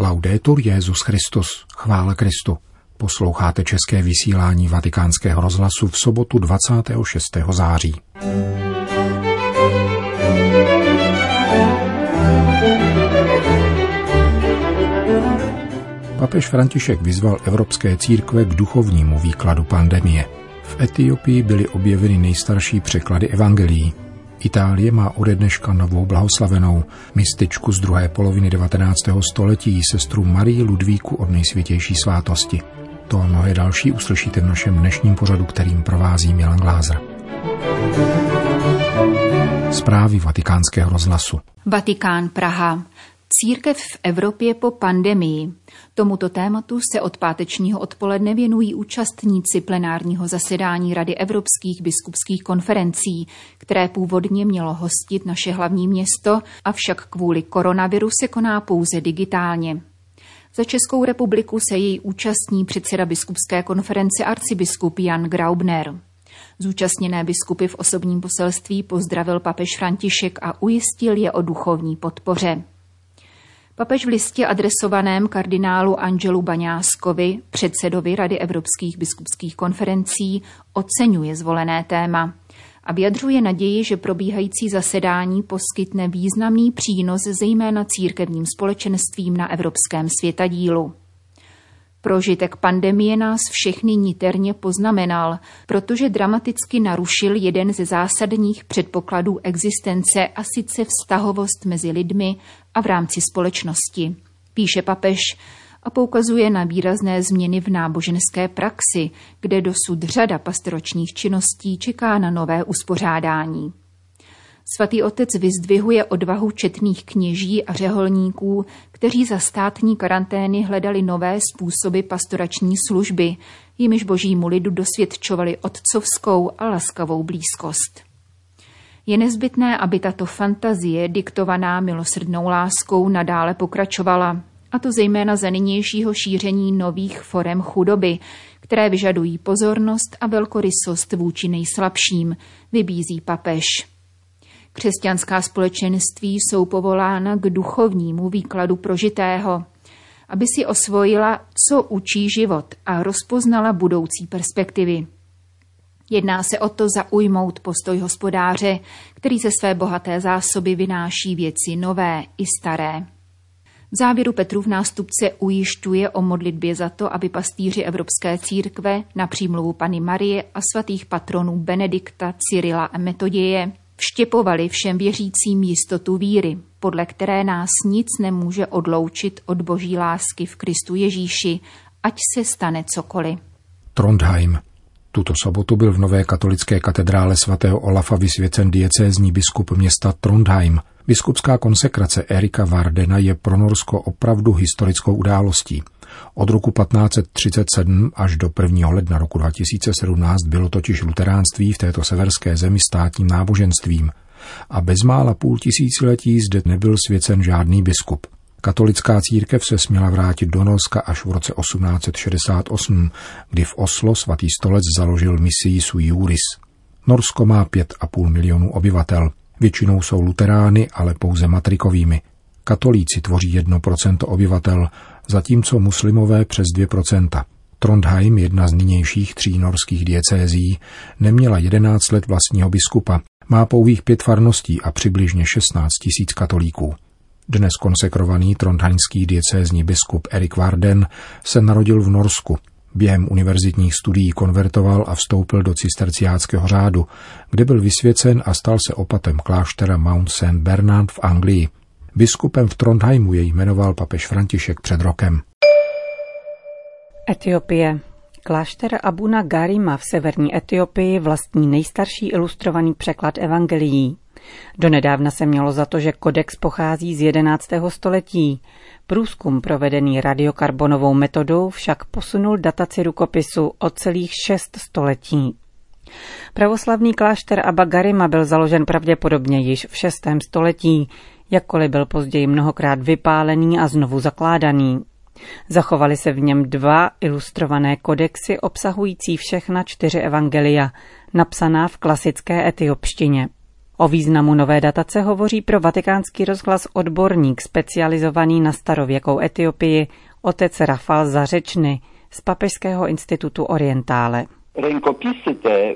Laudetur Jezus Christus, chvála Kristu. Posloucháte české vysílání Vatikánského rozhlasu v sobotu 26. září. Papež František vyzval evropské církve k duchovnímu výkladu pandemie. V Etiopii byly objeveny nejstarší překlady evangelií. Itálie má ode dneška novou blahoslavenou mističku z druhé poloviny 19. století, sestru Marii Ludvíku od nejsvětější svátosti. To a mnohé další uslyšíte v našem dnešním pořadu, kterým provází Milan Glázer. Zprávy vatikánského rozhlasu. Vatikán Praha. Církev v Evropě po pandemii. Tomuto tématu se od pátečního odpoledne věnují účastníci plenárního zasedání Rady evropských biskupských konferencí, které původně mělo hostit naše hlavní město, avšak kvůli koronaviru se koná pouze digitálně. Za Českou republiku se její účastní předseda biskupské konference arcibiskup Jan Graubner. Zúčastněné biskupy v osobním poselství pozdravil papež František a ujistil je o duchovní podpoře. Papež v listě adresovaném kardinálu Angelu Baňáskovi, předsedovi Rady evropských biskupských konferencí, oceňuje zvolené téma a vyjadřuje naději, že probíhající zasedání poskytne významný přínos zejména církevním společenstvím na evropském světadílu. Prožitek pandemie nás všechny niterně poznamenal, protože dramaticky narušil jeden ze zásadních předpokladů existence a sice vztahovost mezi lidmi a v rámci společnosti. Píše papež a poukazuje na výrazné změny v náboženské praxi, kde dosud řada pastoročních činností čeká na nové uspořádání. Svatý otec vyzdvihuje odvahu četných kněží a řeholníků, kteří za státní karantény hledali nové způsoby pastorační služby, jimiž božímu lidu dosvědčovali otcovskou a laskavou blízkost. Je nezbytné, aby tato fantazie, diktovaná milosrdnou láskou, nadále pokračovala, a to zejména za nynějšího šíření nových forem chudoby, které vyžadují pozornost a velkorysost vůči nejslabším, vybízí papež. Křesťanská společenství jsou povolána k duchovnímu výkladu prožitého, aby si osvojila, co učí život a rozpoznala budoucí perspektivy. Jedná se o to zaujmout postoj hospodáře, který ze své bohaté zásoby vynáší věci nové i staré. V závěru Petrův nástupce ujišťuje o modlitbě za to, aby pastýři Evropské církve na přímluvu Pany Marie a svatých patronů Benedikta, Cyrila a Metoděje vštěpovali všem věřícím jistotu víry, podle které nás nic nemůže odloučit od boží lásky v Kristu Ježíši, ať se stane cokoliv. Trondheim. Tuto sobotu byl v nové katolické katedrále svatého Olafa vysvěcen diecézní biskup města Trondheim. Biskupská konsekrace Erika Vardena je pro Norsko opravdu historickou událostí. Od roku 1537 až do 1. ledna roku 2017 bylo totiž luteránství v této severské zemi státním náboženstvím a bezmála půl tisíciletí zde nebyl svěcen žádný biskup. Katolická církev se směla vrátit do Norska až v roce 1868, kdy v Oslo svatý stolec založil misii Sui Juris. Norsko má 5,5 milionů obyvatel. Většinou jsou luterány, ale pouze matrikovými. Katolíci tvoří 1% obyvatel, zatímco muslimové přes 2%. Trondheim, jedna z nynějších tří norských diecézí, neměla 11 let vlastního biskupa, má pouhých pět farností a přibližně 16 tisíc katolíků. Dnes konsekrovaný trondheimský diecézní biskup Erik Varden se narodil v Norsku. Během univerzitních studií konvertoval a vstoupil do cisterciáckého řádu, kde byl vysvěcen a stal se opatem kláštera Mount St. Bernard v Anglii. Biskupem v Trondheimu jej jmenoval papež František před rokem. Etiopie. Klášter Abuna Garima v severní Etiopii vlastní nejstarší ilustrovaný překlad evangelií. Donedávna se mělo za to, že kodex pochází z 11. století. Průzkum provedený radiokarbonovou metodou však posunul dataci rukopisu o celých šest století. Pravoslavný klášter Abba Garima byl založen pravděpodobně již v 6. století, jakkoliv byl později mnohokrát vypálený a znovu zakládaný. Zachovaly se v něm dva ilustrované kodexy obsahující všechna čtyři evangelia, napsaná v klasické etiopštině. O významu nové datace hovoří pro vatikánský rozhlas odborník specializovaný na starověkou Etiopii, otec Rafal Zařečny z Papežského institutu Orientále. Rękopisy te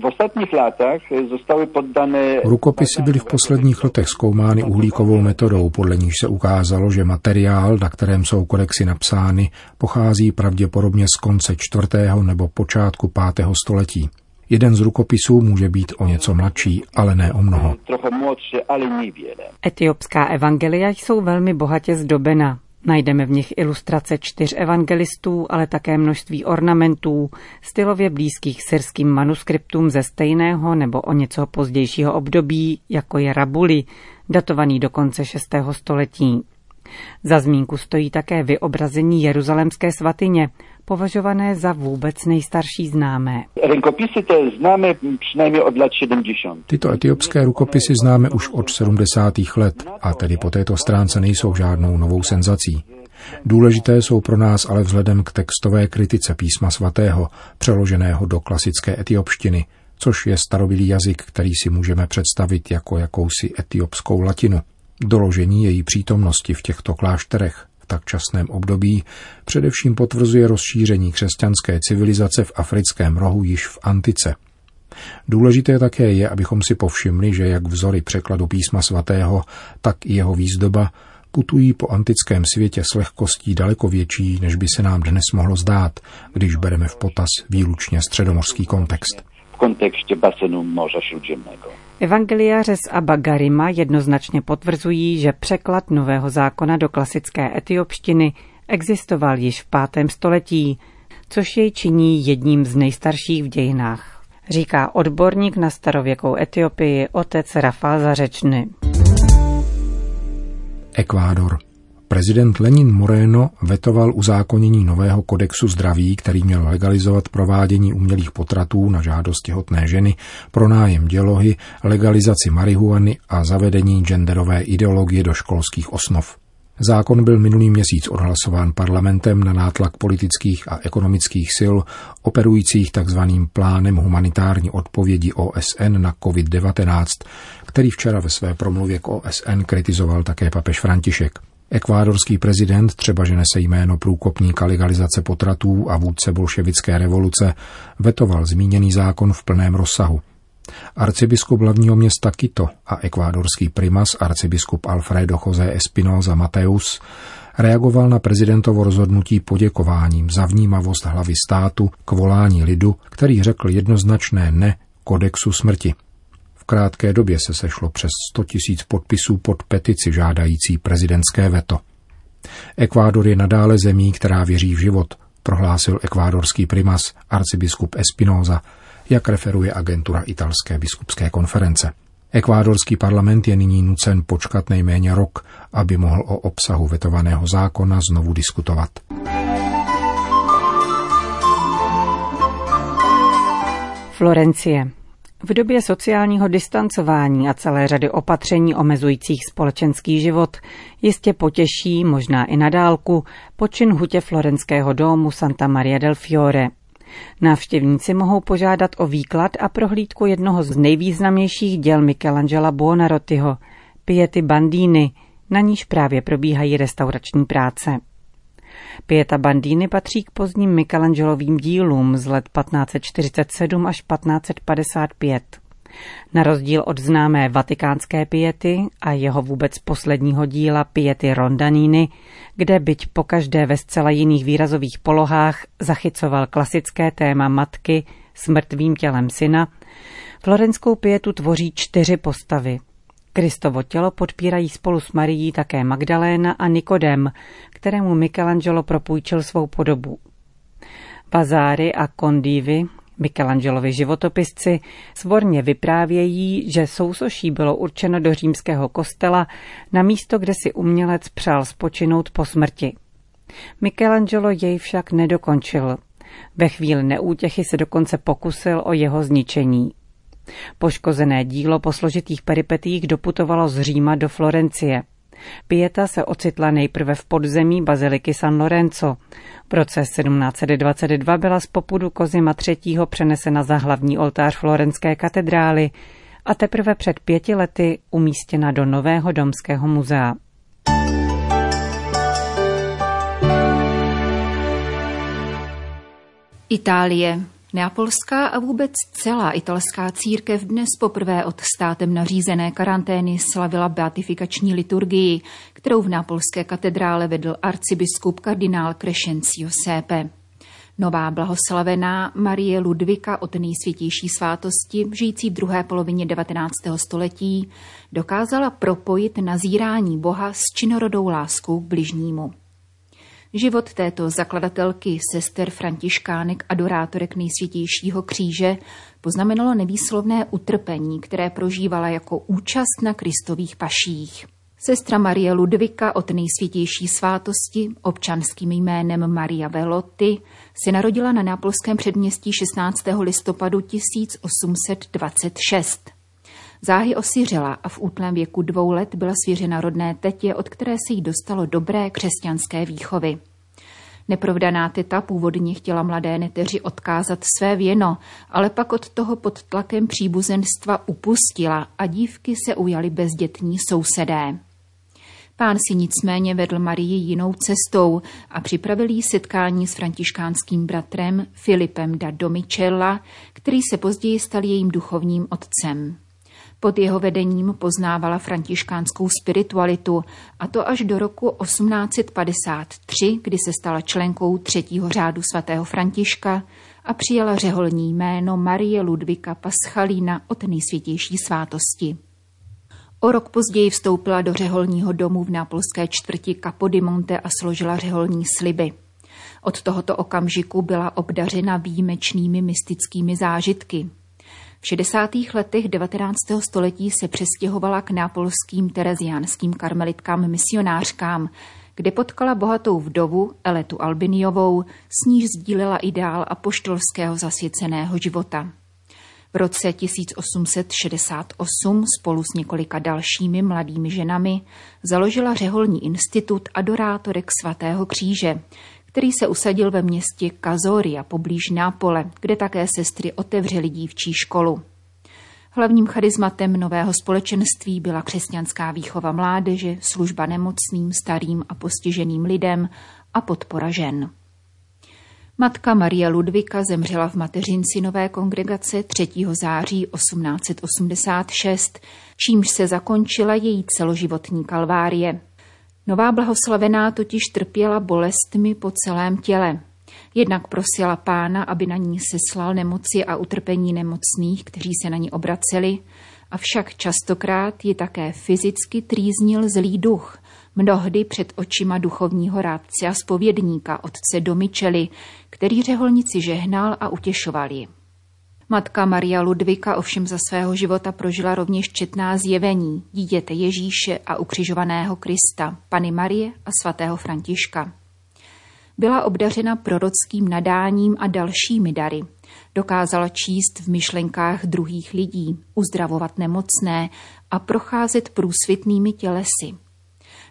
v ostatních letech zostały poddane... Rukopisy byly v posledních letech zkoumány uhlíkovou metodou, podle níž se ukázalo, že materiál, na kterém jsou kodexy napsány, pochází pravděpodobně z konce čtvrtého nebo počátku pátého století. Jeden z rukopisů může být o něco mladší, ale ne o mnoho. Etiopská evangelia jsou velmi bohatě zdobena. Najdeme v nich ilustrace čtyř evangelistů, ale také množství ornamentů, stylově blízkých syrským manuskriptům ze stejného nebo o něco pozdějšího období, jako je Rabuli, datovaný do konce 6. století. Za zmínku stojí také vyobrazení jeruzalemské svatyně, považované za vůbec nejstarší známé. Rękopisy te známe přinajmniej od let 70. Tyto etiopské rukopisy známe už od 70. let a tedy po této stránce nejsou žádnou novou senzací. Důležité jsou pro nás ale vzhledem k textové kritice písma svatého, přeloženého do klasické etiopštiny, což je starobilý jazyk, který si můžeme představit jako jakousi etiopskou latinu. Doložení její přítomnosti v těchto klášterech v tak časném období především potvrzuje rozšíření křesťanské civilizace v africkém rohu již v antice. Důležité také je, abychom si povšimli, že jak vzory překladu písma svatého, tak i jeho výzdoba putují po antickém světě s lehkostí daleko větší, než by se nám dnes mohlo zdát, když bereme v potaz výlučně středomorský kontext. Kontekście basenu Morza Śródziemnego. Evangeliáře z Abba Garima jednoznačně potvrzují, že překlad Nového zákona do klasické etiopštiny existoval již v pátém století, což jej činí jedním z nejstarších v dějinách. Říká odborník na starověkou Etiopii otec Rafal Zařečny. Ekvádor. Prezident Lenin Moreno vetoval uzákonění nového kodexu zdraví, který měl legalizovat provádění umělých potratů na žádost těhotné ženy, pronájem dělohy, legalizaci marihuany a zavedení genderové ideologie do školských osnov. Zákon byl minulý měsíc odhlasován parlamentem na nátlak politických a ekonomických sil operujících tzv. plánem humanitární odpovědi OSN na COVID-19, který včera ve své promluvě k OSN kritizoval také papež František. Ekvádorský prezident, třeba že nese jméno průkopníka legalizace potratů a vůdce bolševické revoluce, vetoval zmíněný zákon v plném rozsahu. Arcibiskup hlavního města Quito a ekvádorský primas arcibiskup Alfredo José Espinoza Mateus reagoval na prezidentovo rozhodnutí poděkováním za vnímavost hlavy státu k volání lidu, který řekl jednoznačné ne kodexu smrti. V krátké době se sešlo přes 100 tisíc podpisů pod petici žádající prezidentské veto. Ekvádor je nadále zemí, která věří v život, prohlásil ekvádorský primas arcibiskup Espinoza, jak referuje agentura italské biskupské konference. Ekvádorský parlament je nyní nucen počkat nejméně rok, aby mohl o obsahu vetovaného zákona znovu diskutovat. Florencie. V době sociálního distancování a celé řady opatření omezujících společenský život jistě potěší, možná i nadálku, počin hutě florenského domu Santa Maria del Fiore. Návštěvníci mohou požádat o výklad a prohlídku jednoho z nejvýznamnějších děl Michelangela Buonarrotiho, Piety Bandini, na níž právě probíhají restaurační práce. Pieta Bandini patří k pozdním Michelangelovým dílům z let 1547 až 1555. Na rozdíl od známé vatikánské piety a jeho vůbec posledního díla Piety Rondanini, kde byť pokaždé ve zcela jiných výrazových polohách zachycoval klasické téma matky s mrtvým tělem syna, florenskou pietu tvoří čtyři postavy – Kristovo tělo podpírají spolu s Marií také Magdaléna a Nikodem, kterému Michelangelo propůjčil svou podobu. Bazáry a kondívy, Michelangelovi životopisci, svorně vyprávějí, že sousoší bylo určeno do římského kostela na místo, kde si umělec přál spočinout po smrti. Michelangelo jej však nedokončil. Ve chvíli neútěchy se dokonce pokusil o jeho zničení. Poškozené dílo po složitých peripetích doputovalo z Říma do Florencie. Pieta se ocitla nejprve v podzemí baziliky San Lorenzo. V roce 1722 byla z popudu Kozima III. přenesena za hlavní oltář florenské katedrály a teprve před pěti lety umístěna do nového domského muzea. Itálie. Neapolská a vůbec celá italská církev dnes poprvé od státem nařízené karantény slavila beatifikační liturgii, kterou v nápolské katedrále vedl arcibiskup kardinál Crescencio Sepe. Nová blahoslavená Marie Ludvika od nejsvětější svátosti, žijící v druhé polovině 19. století, dokázala propojit nazírání Boha s činorodou láskou k bližnímu. Život této zakladatelky sester františkánek adorátorek nejsvětějšího kříže poznamenalo nevýslovné utrpení, které prožívala jako účast na kristových paších. Sestra Marie Ludvika od nejsvětější svátosti, občanským jménem Maria Velotti, se narodila na nápolském předměstí 16. listopadu 1826. Záhy osiřela a v útlém věku dvou let byla svěřena rodné tetě, od které se jí dostalo dobré křesťanské výchovy. Neprovdaná teta původně chtěla mladé neteři odkázat své věno, ale pak od toho pod tlakem příbuzenstva upustila a dívky se ujaly bezdětní sousedé. Pán si nicméně vedl Marii jinou cestou a připravil jí setkání s františkánským bratrem Filipem da Domicella, který se později stal jejím duchovním otcem. Pod jeho vedením poznávala františkánskou spiritualitu, a to až do roku 1853, kdy se stala členkou třetího řádu svatého Františka a přijala řeholní jméno Marie Ludvika Paschalína od nejsvětější svátosti. O rok později vstoupila do řeholního domu v nápolské čtvrti Capodimonte a složila řeholní sliby. Od tohoto okamžiku byla obdařena výjimečnými mystickými zážitky. V 60. letech 19. století se přestěhovala k nápolským tereziánským karmelitkám misionářkám, kde potkala bohatou vdovu Eletu Albiniovou, s níž sdílela ideál apoštolského zasvěceného života. V roce 1868 spolu s několika dalšími mladými ženami založila řeholní institut adorátorek svatého kříže, který se usadil ve městě Kazoria poblíž Nápole, kde také sestry otevřely dívčí školu. Hlavním charizmatem nového společenství byla křesťanská výchova mládeže, služba nemocným, starým a postiženým lidem a podpora žen. Matka Maria Ludvika zemřela v mateřinci nové kongregace 3. září 1886, čímž se zakončila její celoživotní kalvárie. Nová blahoslavená totiž trpěla bolestmi po celém těle. Jednak prosila pána, aby na ní seslal nemoci a utrpení nemocných, kteří se na ní obraceli, avšak častokrát ji také fyzicky trýznil zlý duch, mnohdy před očima duchovního rádce a spovědníka otce Domičely, který řeholnici žehnal a utěšoval ji. Matka Maria Ludvika ovšem za svého života prožila rovněž četná zjevení dítěte Ježíše a ukřižovaného Krista, Pany Marie a svatého Františka. Byla obdařena prorockým nadáním a dalšími dary. Dokázala číst v myšlenkách druhých lidí, uzdravovat nemocné a procházet průsvitnými tělesy.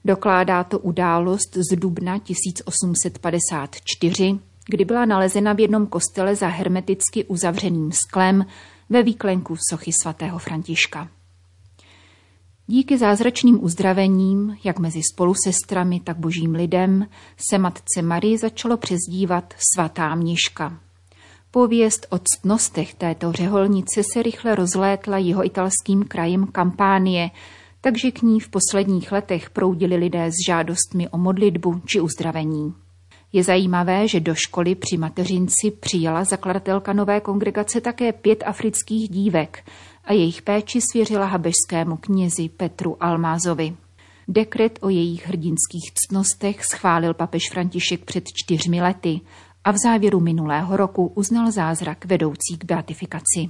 Dokládá to událost z dubna 1854, kdy byla nalezena v jednom kostele za hermeticky uzavřeným sklem ve výklenku sochy svatého Františka. Díky zázračným uzdravením, jak mezi spolusestrami, tak božím lidem, se matce Marie začalo přezdívat svatá mniška. Pověst o ctnostech této řeholnice se rychle rozlétla jeho italským krajem Kampánie, takže k ní v posledních letech proudili lidé s žádostmi o modlitbu či uzdravení. Je zajímavé, že do školy při mateřinci přijala zakladatelka nové kongregace také pět afrických dívek a jejich péči svěřila habežskému knězi Petru Almázovi. Dekret o jejich hrdinských ctnostech schválil papež František před čtyřmi lety a v závěru minulého roku uznal zázrak vedoucí k beatifikaci.